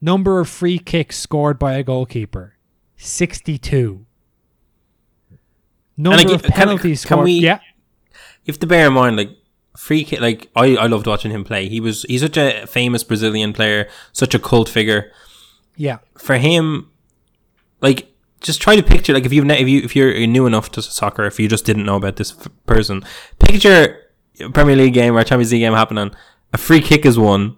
number of free kicks scored by a goalkeeper 62. Number again, of penalties can scored. we- yeah. You have to bear in mind, like free kick. Like I, I loved watching him play. He was he's such a famous Brazilian player, such a cult figure. Yeah. For him, like just try to picture like if you've ne- if you if you're new enough to soccer, if you just didn't know about this f- person, picture a Premier League game or a Champions League game happening. A free kick is one.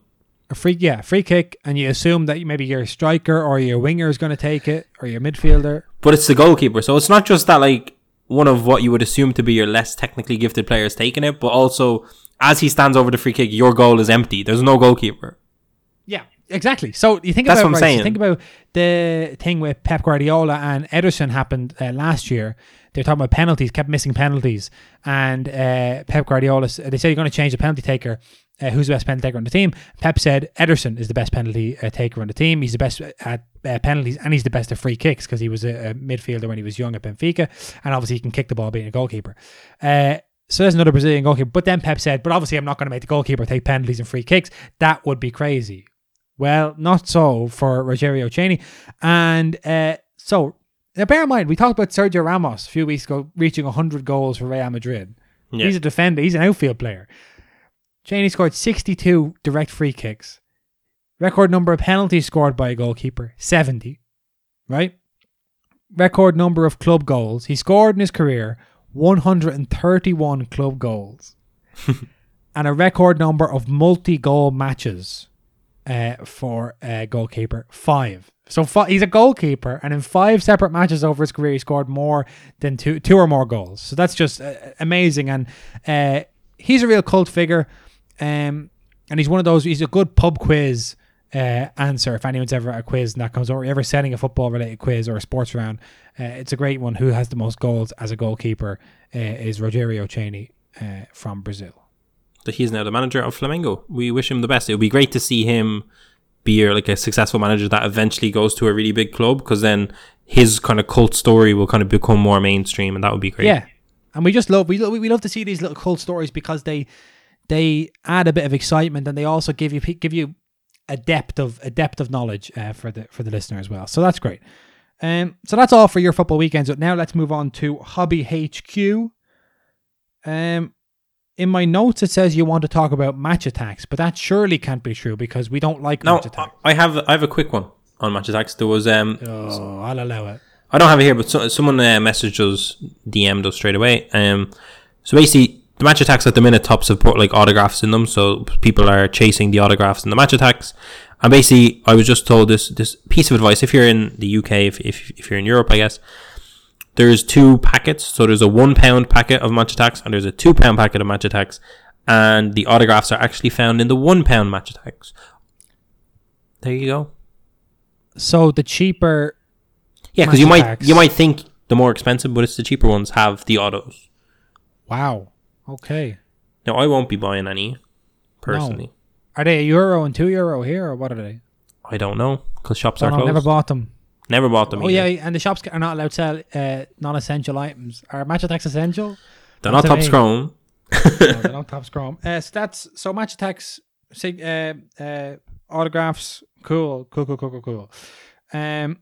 A free, yeah, free kick, and you assume that maybe your striker or your winger is going to take it, or your midfielder. but it's the goalkeeper. So it's not just that like one of what you would assume to be your less technically gifted players taking it, but also as he stands over the free kick, your goal is empty. There's no goalkeeper. Yeah, exactly. So you think That's about what I'm right, so saying. think about the thing with Pep Guardiola and Ederson happened uh, last year. They were talking about penalties, kept missing penalties, and uh, Pep Guardiola. They said you're going to change the penalty taker. Uh, who's the best penalty taker on the team? Pep said Ederson is the best penalty uh, taker on the team. He's the best at uh, penalties, and he's the best at free kicks because he was a, a midfielder when he was young at Benfica, and obviously he can kick the ball being a goalkeeper. Uh, so there's another Brazilian goalkeeper. But then Pep said, but obviously I'm not going to make the goalkeeper take penalties and free kicks. That would be crazy. Well, not so for Rogerio Ceni. And uh, so, now bear in mind, we talked about Sergio Ramos a few weeks ago reaching 100 goals for Real Madrid. Yeah. He's a defender, he's an outfield player. Ceni scored 62 direct free kicks. Record number of penalties scored by a goalkeeper 70. Right? Record number of club goals. He scored in his career 131 club goals. and a record number of multi goal matches uh, for a goalkeeper five. So he's a goalkeeper, and in five separate matches over his career, he scored more than two, two or more goals. So that's just uh, amazing, and uh, he's a real cult figure. Um, and he's one of those. He's a good pub quiz uh, answer. If anyone's ever at a quiz and that comes over, ever setting a football related quiz or a sports round, uh, it's a great one. Who has the most goals as a goalkeeper uh, is Rogerio Ceni uh, from Brazil. that he's now the manager of Flamengo. We wish him the best. It would be great to see him be a, like a successful manager that eventually goes to a really big club because then his kind of cult story will kind of become more mainstream and that would be great. Yeah, and we just love we lo- we love to see these little cult stories because they they add a bit of excitement and they also give you give you a depth of a depth of knowledge uh, for the for the listener as well. So that's great. Um, so that's all for your football weekends. But now let's move on to Hobby HQ. Um, in my notes it says you want to talk about Match Attax, but that surely can't be true because we don't like No, Match Attax. I have I have a quick one on Match Attax. There was um Oh, I'll allow it. I don't have it here, but so, someone uh, messaged us, DM'd us straight away. Um, so basically, the Match Attax at the minute Topps have put like autographs in them, so people are chasing the autographs in the Match Attax. And basically, I was just told this this piece of advice: if you're in the UK, if if, if you're in Europe, I guess there's two packets. So there's a one pound packet of Match Attax, and there's a two pound packet of Match Attax, and the autographs are actually found in the one pound Match Attax. There you go. So the cheaper Yeah, because you might attacks. you might think the more expensive, but it's the cheaper ones have the autos. wow. Okay. Now I won't be buying any personally. Are they a euro and two euro here, or what are they? I don't know because shops are know, closed. never bought them. Never bought them. Oh either. yeah, and the shops are not allowed to sell uh, non-essential items. Are Match Attax essential? they're not to Topps Chrome. no, they're not Topps Chrome. Uh, so that's so Match Attax. Say uh, uh, autographs. Cool, cool, cool, cool, cool, cool. Um,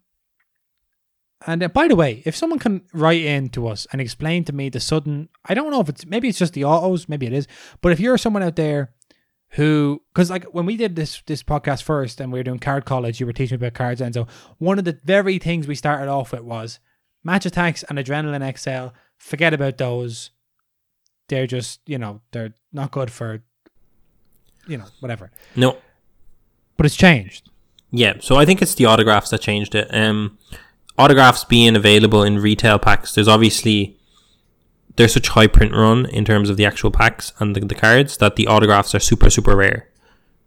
and uh, by the way, if someone can write in to us and explain to me the sudden, I don't know if it's maybe it's just the autos, maybe it is, but if you're someone out there who, because like when we did this this podcast first and we were doing card college, you were teaching me about cards, and so one of the very things we started off with was Match Attax and Adrenalyn XL. Forget about those. They're just you know they're not good for you know whatever. No. But it's changed. Yeah, so I think it's the autographs that changed it. Um, autographs being available in retail packs. There's obviously there's such high print run in terms of the actual packs and the, the cards that the autographs are super super rare.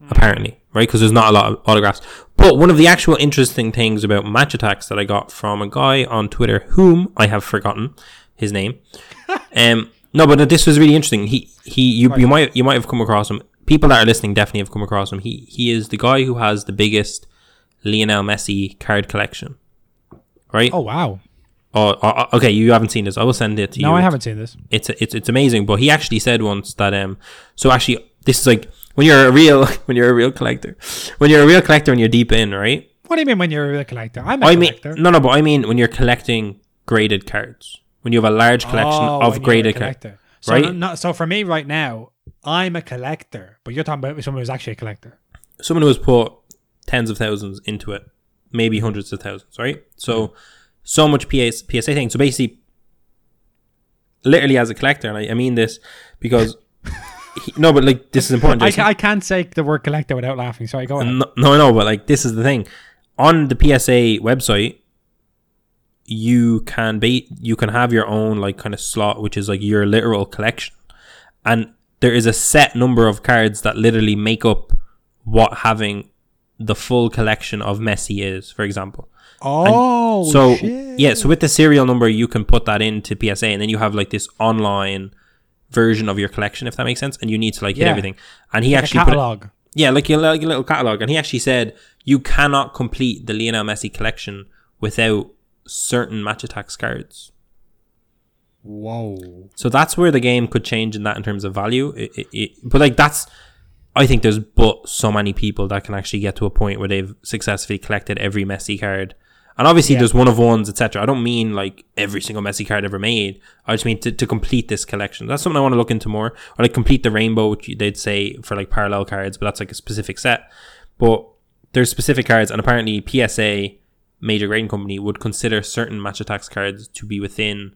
apparently, right? Because there's not a lot of autographs. But one of the actual interesting things about Match Attax that I got from a guy on Twitter, whom I have forgotten his name. um, no, but this was really interesting. He he you, you might you might have come across him. People that are listening definitely have come across him. He he is the guy who has the biggest Lionel Messi card collection. Right? Oh wow! Oh, oh, okay. You haven't seen this. I will send it to you. No, I haven't seen this. It's it's it's amazing. But he actually said once that um. So actually, this is like when you're a real when you're a real collector, when you're a real collector and you're deep in, right? What do you mean when you're a real collector? I'm a I mean, collector. no, no, but I mean when you're collecting graded cards. When you have a large collection Oh, of when you're a graded cards. So, right? no- no- so for me right now, I'm a collector, but you're talking about someone who's actually a collector. someone who has put tens of thousands into it, maybe hundreds of thousands, right? So, mm-hmm. so much PS, PSA thing. So basically, literally as a collector, and I, I mean this because he, no, but like this is important. I. I can't say the word collector without laughing. Sorry, go on. no, no, no, but like this is the thing on the PSA website. You can be you can have your own like kind of slot, which is like your literal collection, and there is a set number of cards that literally make up what having the full collection of Messi is, for example. Oh, so shit. yeah, so with the serial number, you can put that into PSA, and then you have like this online version of your collection, if that makes sense. And you need to like hit Yeah. everything. And he Like a actually put it, catalog. yeah, like a, like a little catalog, and he actually said you cannot complete the Lionel Messi collection without certain Match Attax cards. Whoa. So that's where the game could change in that in terms of value. It, it, but like that's, I think there's but so many people that can actually get to a point where they've successfully collected every Messi card. And obviously Yeah. there's one of ones, etc. I don't mean like every single Messi card ever made. I just mean to, to complete this collection. That's something I want to look into more. Or like complete the rainbow, which they'd say for like parallel cards, but that's like a specific set. But there's specific cards, and apparently PSA, major grading company, would consider certain Match Attax cards to be within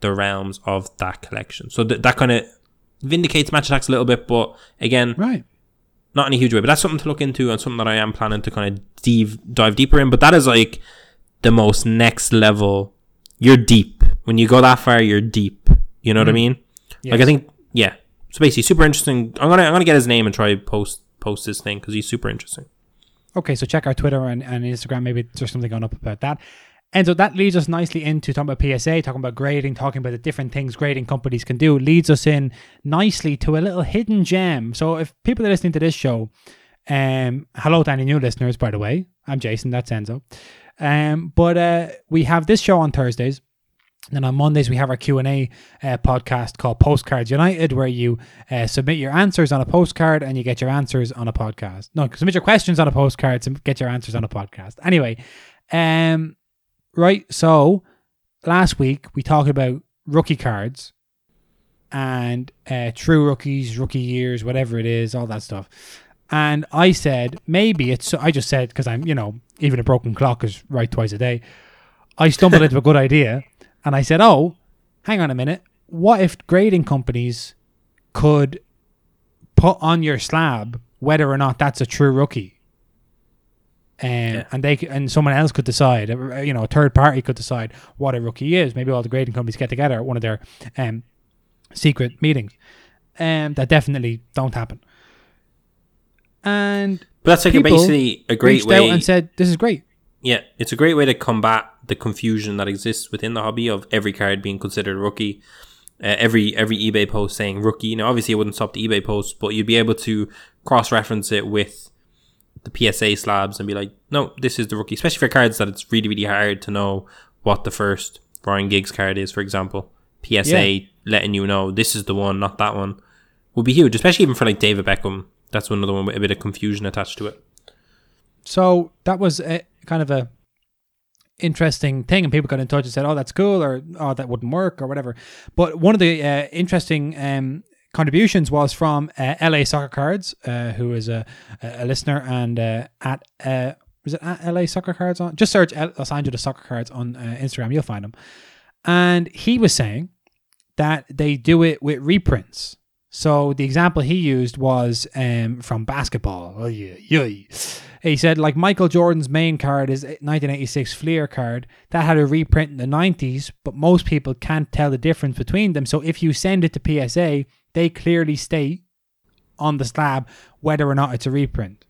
the realms of that collection. So th- that kind of vindicates Match Attax a little bit, but again, Right. not in a huge way. But that's something to look into and something that I am planning to kind of dive, dive deeper in. But that is like the most next level. You're deep. When you go that far, you're deep. You know what I mm. mean? Like I think, yeah. So basically, super interesting. I'm gonna I'm gonna get his name and try post post this thing because he's super interesting. Okay, so check our Twitter and, and Instagram. Maybe there's something going up about that. And so that leads us nicely into talking about PSA, talking about grading, talking about the different things grading companies can do. Leads us in nicely to a little hidden gem. So if people are listening to this show, um, hello to any new listeners, by the way. I'm Jason. That's Enzo. Um, but uh, we have this show on Thursdays. And on Mondays we have our Q and A uh, podcast called Postcards United, where you uh, submit your answers on a postcard and you get your answers on a podcast. No, submit your questions on a postcard and get your answers on a podcast. Anyway, um, right. So last week we talked about rookie cards and uh, true rookies, rookie years, whatever it is, all that stuff. And I said maybe it's. I just said because I'm, you know, even a broken clock is right twice a day. I stumbled into a good idea, and I said, "Oh, hang on a minute. What if grading companies could put on your slab whether or not that's a true rookie?" Um, Yeah. and they and someone else could decide. uh, You know, a third party could decide what a rookie is. Maybe all the grading companies get together at one of their um, secret meetings. Um, that definitely don't happen. And But that's like a basically a great way. and said, "This is great." Yeah, it's a great way to combat the confusion that exists within the hobby of every card being considered a rookie. Uh, every every eBay post saying rookie. Now, obviously it wouldn't stop the eBay post, but you'd be able to cross reference it with the PSA slabs and be like, no, this is the rookie. Especially for cards that it's really really hard to know what the first Ryan Giggs card is, for example. PSA Yeah. letting you know this is the one, not that one, would be huge. Especially even for like David Beckham. That's another one with a bit of confusion attached to it. So that was a, kind of a interesting thing, and people got in touch and said, "Oh, that's cool," or "Oh, that wouldn't work," or whatever. But one of the uh, interesting um, contributions was from uh, LA Soccer Cards, uh, who is a, a listener, and uh, at uh, was it at LA Soccer Cards on? Just search Los Angeles Soccer Cards on uh, Instagram, you'll find them. And he was saying that they do it with reprints. So the example he used was um, from basketball. Oh, yeah, yeah. He said, like Michael Jordan's main card is 1986 Fleer card that had a reprint in the 90s, but most people can't tell the difference between them. So if you send it to PSA, they clearly state on the slab whether or not it's a reprint.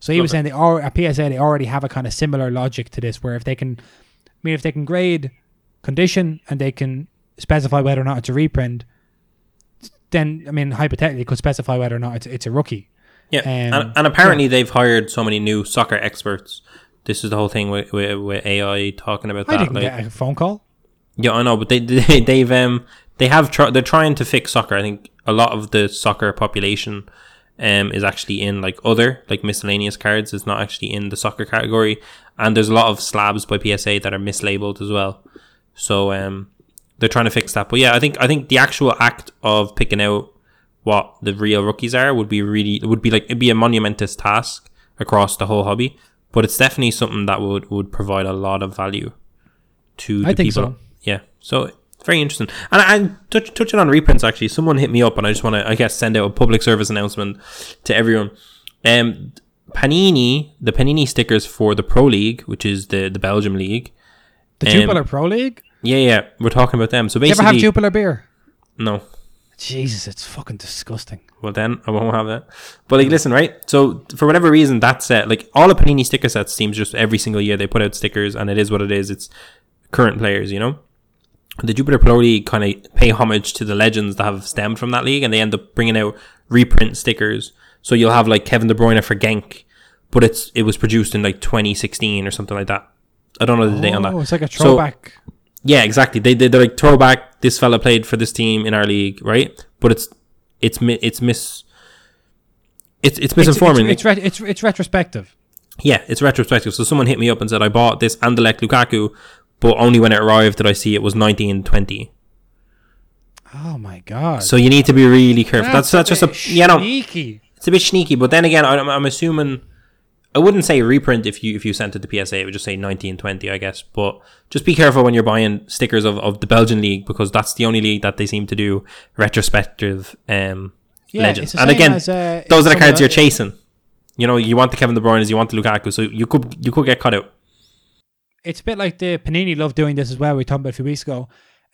So he was saying they are at PSA they already have a kind of similar logic to this, where if they can, I mean, if they can grade condition and they can specify whether or not it's a reprint, then I mean hypothetically could specify whether or not it's it's a rookie. Yeah, Um, and, and apparently they've hired so many new soccer experts. This is the whole thing with, with, with AI talking about I that. didn't like- get a phone call. Yeah, I know, but they, they they've um they have tr- they're trying to fix soccer. I think a lot of the soccer population um is actually in like other like miscellaneous cards. It's not actually in the soccer category, and there's a lot of slabs by PSA that are mislabeled as well. So um they're trying to fix that. But yeah, I think I think the actual act of picking out what the real rookies are would be really it would be like it'd be a monumentous task across the whole hobby. But it's definitely something that would would provide a lot of value to I the think people. so. Yeah, so very interesting. And I, touch, touching on reprints, actually, someone hit me up, and I just want to, I guess, send out a public service announcement to everyone. Um, Panini, the Panini stickers for the Pro League, which is the the Belgium league. The Um, Jupiler Pro League. Yeah, yeah, we're talking about them. So You ever have Jupiler beer? no. Jesus, it's fucking disgusting. Well, then I won't have it. But like, listen, right? So for whatever reason, that set, like all the Panini sticker sets, seems just every single year they put out stickers, and it is what it is. It's current players, you know. The Jupiler Pro League kind of pay homage to the legends that have stemmed from that league, and they end up bringing out reprint stickers. So you'll have like Kevin De Bruyne for Genk, but it's it was produced in like 2016 or something like that. I don't know the date on that. Oh, it's like a So- throwback. Yeah, exactly. They they they're like throwback. This fella played for this team in our league, right? But it's it's it's mis it's it's It's- misinforming. It's, it's, ret- it's, it's retrospective. yeah, it's retrospective. So someone hit me up and said I bought this Anderlecht Lukaku, but only when it arrived did I see it was nineteen twenty. Oh my god. So you need to be really careful. That's that's, just a you know it's a bit sneaky. But then again, I'm, I'm assuming I wouldn't say reprint if you if you sent it to PSA. It would just say 1920, I guess. But just be careful when you're buying stickers of, of the Belgian league because that's the only league that they seem to do retrospective um, Yeah, legends. And again, as, uh, those are the cards you're chasing. You know, you want the Kevin De Bruyne's, you want the Lukaku, so you could you could get cut out. It's a bit like the Panini love doing this as well. We talked about a few weeks ago.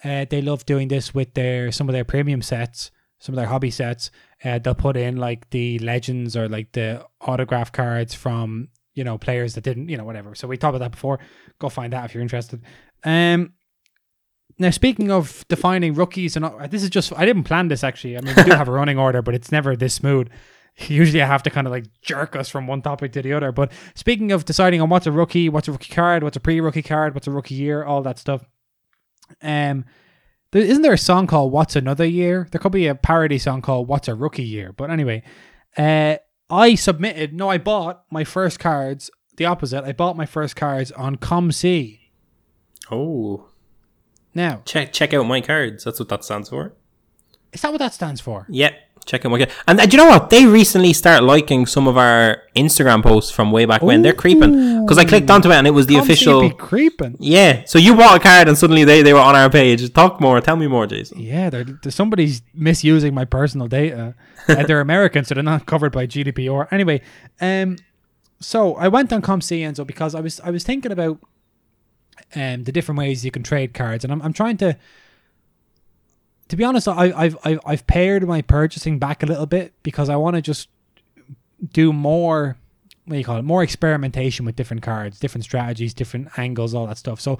Uh, they love doing this with their some of their premium sets, some of their hobby sets. Uh, they'll put in like the legends or like the autograph cards from you know players that didn't you know whatever. So we talked about that before. Go find that if you're interested. Um, now speaking of defining rookies and all, this is just I didn't plan this actually. I mean we do have a running order, but it's never this smooth. Usually I have to kind of like jerk us from one topic to the other. But speaking of deciding on what's a rookie, what's a rookie card, what's a pre-rookie card, what's a rookie year, all that stuff. Um, there, isn't there a song called "What's Another Year"? There could be a parody song called "What's a Rookie Year." But anyway, uh, I submitted. No, I bought my first cards. The opposite. I bought my first cards on ComC. Oh, Now, check check out my cards. That's what that stands for. is that what that stands for? Yeah, check out my cards. And uh, do you know what? They recently start liking some of our Instagram posts from way back when. They're creeping because I clicked onto it and it was the ComC official. be creeping. Yeah, so you bought a card and suddenly they, they were on our page. Talk more. Tell me more, Jason. Yeah, they're, they're- somebody's misusing my personal data. uh, they're American, so they're not covered by GDPR. Anyway, um, so I went on ComC Enzo because I was I was thinking about um the different ways you can trade cards, and I'm I'm trying to. To be honest, I, I've I've I've pared my purchasing back a little bit because I want to just do more. What do you call it? More experimentation with different cards, different strategies, different angles, all that stuff. So,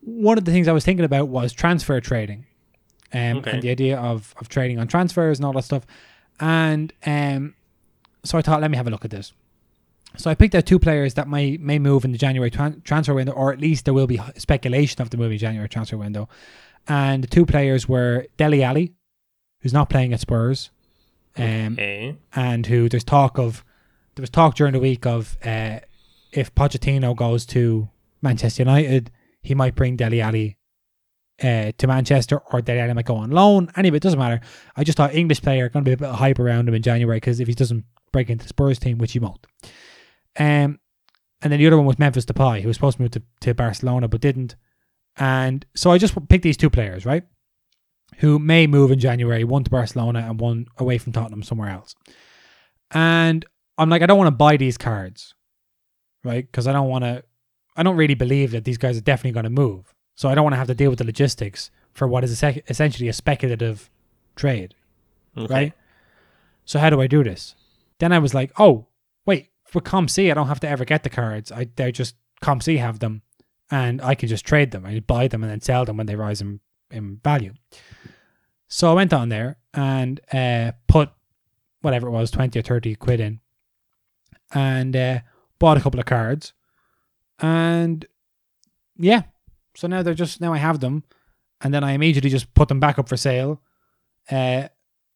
one of the things I was thinking about was transfer trading um, Okay. and the idea of, of trading on transfers and all that stuff. And um, so I thought, let me have a look at this. So I picked out two players that may may move in the January tran- transfer window, or at least there will be speculation of the movie January transfer window. And the two players were Dele Alli, who's not playing at Spurs, um, Okay. and who there's talk of there was talk during the week of uh, if Pochettino goes to Manchester United, he might bring Dele Alli uh, to Manchester, or Dele Alli might go on loan. Anyway, it doesn't matter. I just thought English player going to be a bit of hype around him in January because if he doesn't break into the Spurs team, which he won't. Um, and then the other one was Memphis Depay, who was supposed to move to, to Barcelona but didn't. And so I just picked these two players, right? Who may move in January, one to Barcelona and one away from Tottenham somewhere else. And I'm like, I don't want to buy these cards, right? Because I don't want to, I don't really believe that these guys are definitely going to move. So I don't want to have to deal with the logistics for what is esse- essentially a speculative trade, Okay. right? So how do I do this? Then I was like, oh wait, for ComC, I don't have to ever get the cards. I they just ComC have them, and I can just trade them. I buy them and then sell them when they rise in in value. So I went on there and uh, put whatever it was, twenty or thirty quid in, and uh, bought a couple of cards, and yeah, so now they're just now I have them, and then I immediately just put them back up for sale, uh,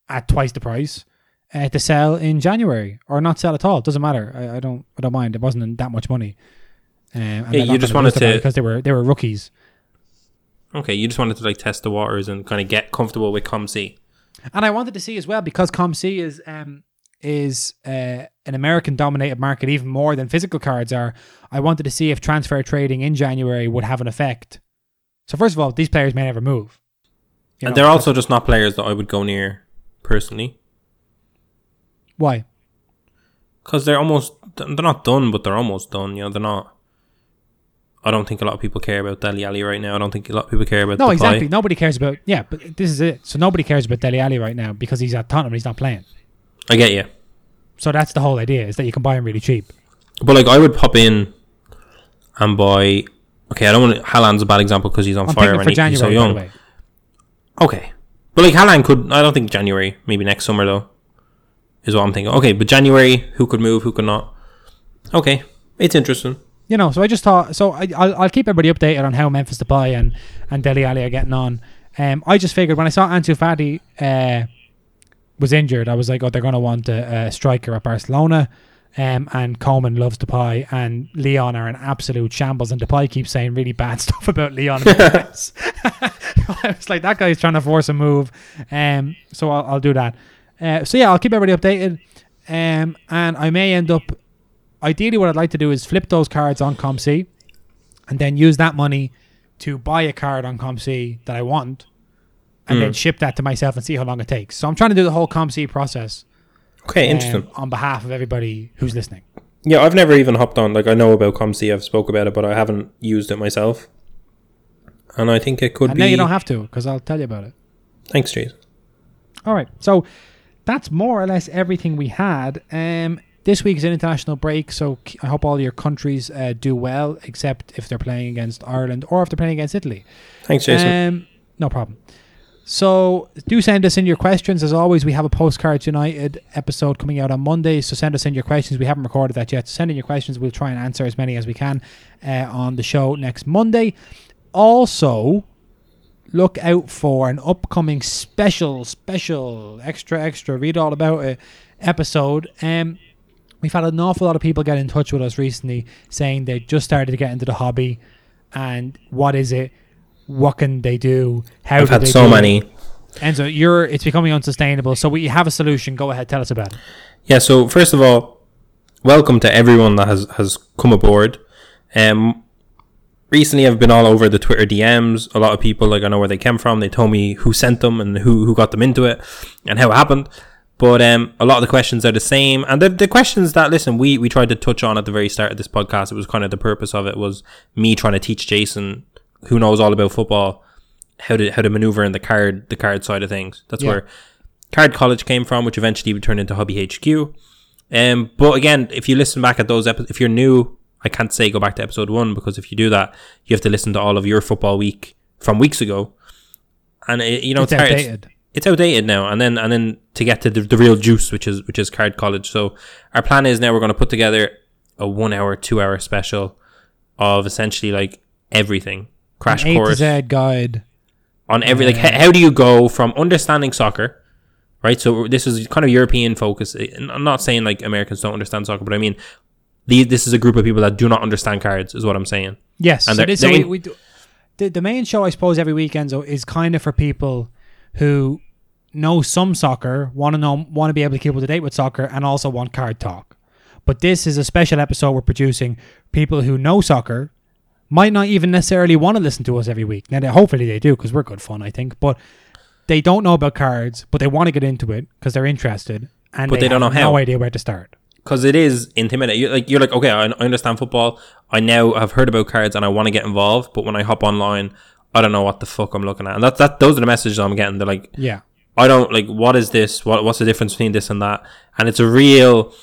at twice the price, uh, to sell in January or not sell at all. Doesn't matter. I, I don't I don't mind. It wasn't that much money. Um, Yeah, you just wanted to- because they were they were rookies. Okay, you just wanted to like test the waters and kind of get comfortable with ComC. And I wanted to see as well because ComC is um is uh, an American dominated market even more than physical cards are. I wanted to see if transfer trading in January would have an effect. So first of all, these players may never move. You and know, they're also just not players that I would go near personally why? because they're almost they're not done, but they're almost done. You know, they're not. I don't think a lot of people care about Dele Alli right now. I don't think a lot of people care about No, exactly. Nobody cares about yeah, but this is it. So nobody cares about Dele Alli right now because he's at Tottenham. And he's not playing. I get you, So that's the whole idea is that you can buy him really cheap. but like I would pop in and buy. Okay, I don't want. to, Haaland's a bad example because he's on I'm fire and he- January, he's so young. Okay, but like Haaland could. I don't think January. Maybe next summer though. Is what I'm thinking. Okay, but January, who could move, who could not? Okay, it's interesting. You know, so I just thought. So I, I'll, I'll keep everybody updated on how Memphis Depay and and Dele Alli are getting on. Um, I just figured when I saw Ansu Fati uh, was injured, I was like, oh, they're going to want a, a striker at Barcelona. Um, and Koeman loves Depay, and Lyon are an absolute shambles. And Depay keeps saying really bad stuff about Lyon. I was like, that guy's trying to force a move. Um, so I'll, I'll do that. Uh, so yeah, I'll keep everybody updated. Um, and I may end up. Ideally, what I'd like to do is flip those cards on ComC, and then use that money to buy a card on ComC that I want, and then Mm. ship that to myself and see how long it takes. So I'm trying to do the whole ComC process Okay, um, interesting. on behalf of everybody who's listening. Yeah, I've never even hopped on. Like I know about ComC, I've spoke about it, but I haven't used it myself. And I think it could and be. now you don't have to because I'll tell you about it. Thanks, Jason. All right. So that's more or less everything we had. Um, this week is an international break, so I hope all your countries uh, do well, except if they're playing against Ireland or if they're playing against Italy. Thanks, Jason. Um, no problem. So do send us in your questions. As always, we have a Postcards United episode coming out on Monday. So send us in your questions. We haven't recorded that yet. So send in your questions. We'll try and answer as many as we can uh, on the show next Monday. Also, look out for an upcoming special, special, extra, extra, read all about it episode. Um, we've had an awful lot of people get in touch with us recently saying they just started to get into the hobby and what is it? What can they do? How I've do had they so do it? many. Enzo, you're it's becoming unsustainable. So we have a solution. Go ahead, tell us about it. Yeah. So first of all, welcome to everyone that has has come aboard. Um, recently I've been all over the Twitter DMs. A lot of people like I know where they came from. They told me who sent them and who who got them into it and how it happened. But um, a lot of the questions are the same, and the, the questions that listen we we tried to touch on at the very start of this podcast. It was kind of the purpose of it was me trying to teach Jason, who knows all about football, how to how to maneuver in the card the card side of things. That's Yeah. where Card College came from, which eventually would turn into Hobby HQ. Um, but again, if you listen back at those episodes, if you're new, I can't say go back to episode one because if you do that, you have to listen to all of your football week from weeks ago, and it, you know it's it's, hard- outdated. it's outdated now and then and then to get to the, the real juice which is which is card college so our plan is now we're going to put together a one hour two hour special of essentially like everything crash An A to course Z guide. on every like Yeah. h- how do you go from understanding soccer right so this is kind of european focus i'm not saying like americans don't understand soccer but i mean the, this is a group of people that do not understand cards is what i'm saying Yes. And so this, so we, we do, the, the main show, I suppose, every weekend so, is kind of for people who know some soccer, want to know, want to be able to keep up to date with soccer, and also want card talk. But this is a special episode we're producing. People who know soccer might not even necessarily want to listen to us every week. Now, they, hopefully they do because we're good fun, I think. But they don't know about cards, but they want to get into it because they're interested, and But they don't have know how. No idea where to start. because it is intimidating. You're like you're like okay, I, I understand football. I now have heard about cards and I want to get involved. But when I hop online, I don't know what the fuck I'm looking at. And that that those are the messages I'm getting. They're like, Yeah. I don't like what is this? What what's the difference between this and that? And it's a real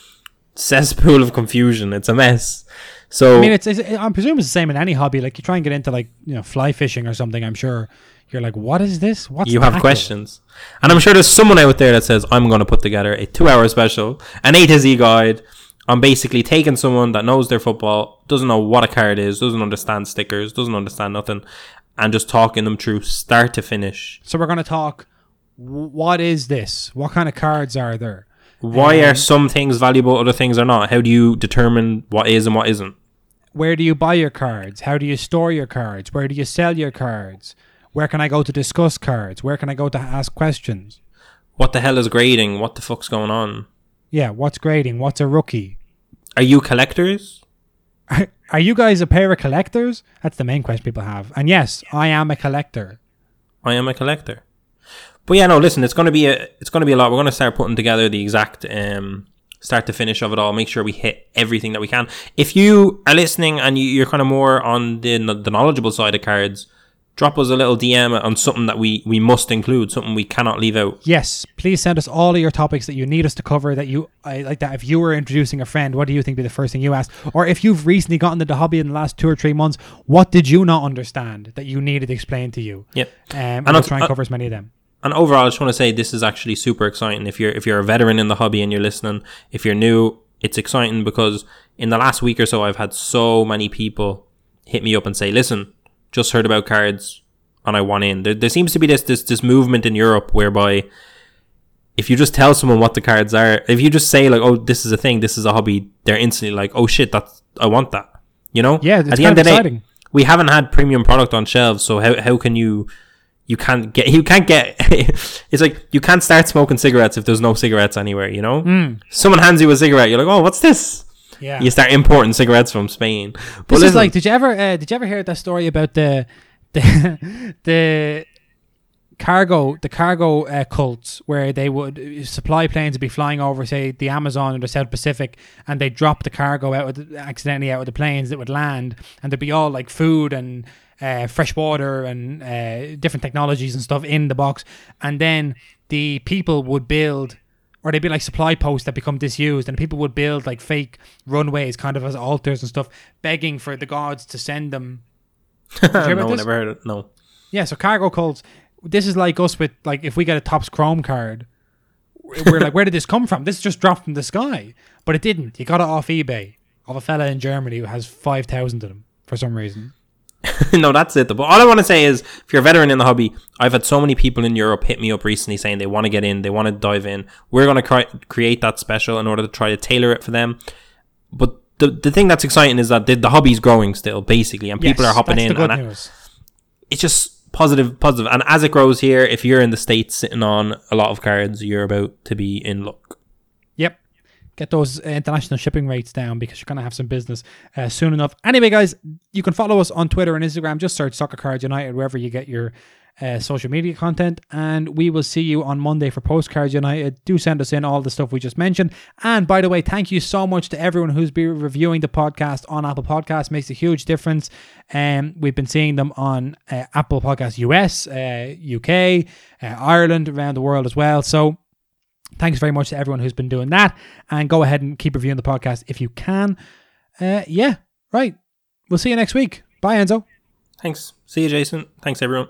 cesspool of confusion. It's a mess. So I mean, it's, it's I'm presuming it's the same in any hobby. Like you try and get into like you know fly fishing or something. I'm sure you're like, what is this? What's you have tackle?" questions, and I'm sure there's someone out there that says I'm going to put together a two-hour special, an A to Z guide. on basically taking someone that knows their football, doesn't know what a card is, doesn't understand stickers, doesn't understand nothing, and just talking them through start to finish. So we're going to talk. What is this? What kind of cards are there? Why Um, are some things valuable, other things are not? How do you determine what is and what isn't? Where do you buy your cards? How do you store your cards? Where do you sell your cards? Where can I go to discuss cards? Where can I go to ask questions? What the hell is grading? What the fuck's going on? Yeah, what's grading? What's a rookie? Are you collectors? Are, are you guys a pair of collectors? That's the main question people have. And yes, I am a collector. I am a collector. But yeah, no, listen, it's gonna be a it's gonna be a lot. We're gonna start putting together the exact um start to finish of it all. Make sure we hit everything that we can. If you are listening and you, you're kind of more on the the knowledgeable side of cards, drop us a little DM on something that we we must include, something we cannot leave out. Yes, please send us all of your topics that you need us to cover. That you I like that. If you were introducing a friend, what do you think would be the first thing you ask? Or if you've recently gotten into the hobby in the last two or three months, what did you not understand that you needed explained to you? Yep. Um, and I'll- we'll try and uh, cover as many of them. And overall, I just want to say this is actually super exciting. If you're if you're a veteran in the hobby and you're listening, if you're new, it's exciting because in the last week or so, I've had so many people hit me up and say, "Listen, just heard about cards, and I want in." There, there seems to be this this this movement in Europe whereby if you just tell someone what the cards are, if you just say like, "Oh, this is a thing, this is a hobby," they're instantly like, "Oh shit, that's I want that." You know? Yeah, it's At the kind end of the day, exciting. we haven't had premium product on shelves, so how how can you you can't get you can't get it's like you can't start smoking cigarettes if there's no cigarettes anywhere, you know? Someone hands you a cigarette, you're like, "Oh, what's this?" Yeah. You start importing cigarettes from Spain. But This is like, did you ever, uh, did you ever hear that story about the, the, the cargo, the cargo uh, cults where they would uh, supply planes would be flying over, say, the Amazon or the South Pacific, and they drop the cargo out the, accidentally out of the planes that would land, and there'd be all like food and uh, fresh water and uh, different technologies and stuff in the box, and then the people would build or they'd be like supply posts that become disused, and people would build like fake runways, kind of as altars and stuff, begging for the gods to send them. you hear about no, this? never heard it. No. Yeah, so cargo cults. This is like us with like if we get a Topps Chrome card, we're like, where did this come from? This just dropped from the sky, but it didn't. You got it off eBay of a fella in Germany who has five thousand of them for some reason. no, that's it. But all I want to say is, if you're a veteran in the hobby, I've had so many people in Europe hit me up recently saying they want to get in, they want to dive in. We're going to cri- create that special in order to try to tailor it for them. But the the thing that's exciting is that the, the hobby's growing still, basically, and people Yes, are hopping in. And I- it's just positive, positive. And as it grows here, if you're in the states sitting on a lot of cards, you're about to be in luck. Get those uh, international shipping rates down because you're going to have some business uh, soon enough. Anyway, guys, you can follow us on Twitter and Instagram. Just search Soccer Cards United wherever you get your uh, social media content. And we will see you on Monday for Postcards United. Do send us in all the stuff we just mentioned. And by the way, thank you so much to everyone who's been reviewing the podcast on Apple Podcasts. Makes a huge difference. Um, we've been seeing them on uh, Apple Podcasts US, uh, UK, uh, Ireland, around the world as well. So thanks very much to everyone who's been doing that and go ahead and keep reviewing the podcast if you can uh yeah right we'll see you next week bye enzo Thanks. See you, Jason. Thanks, everyone.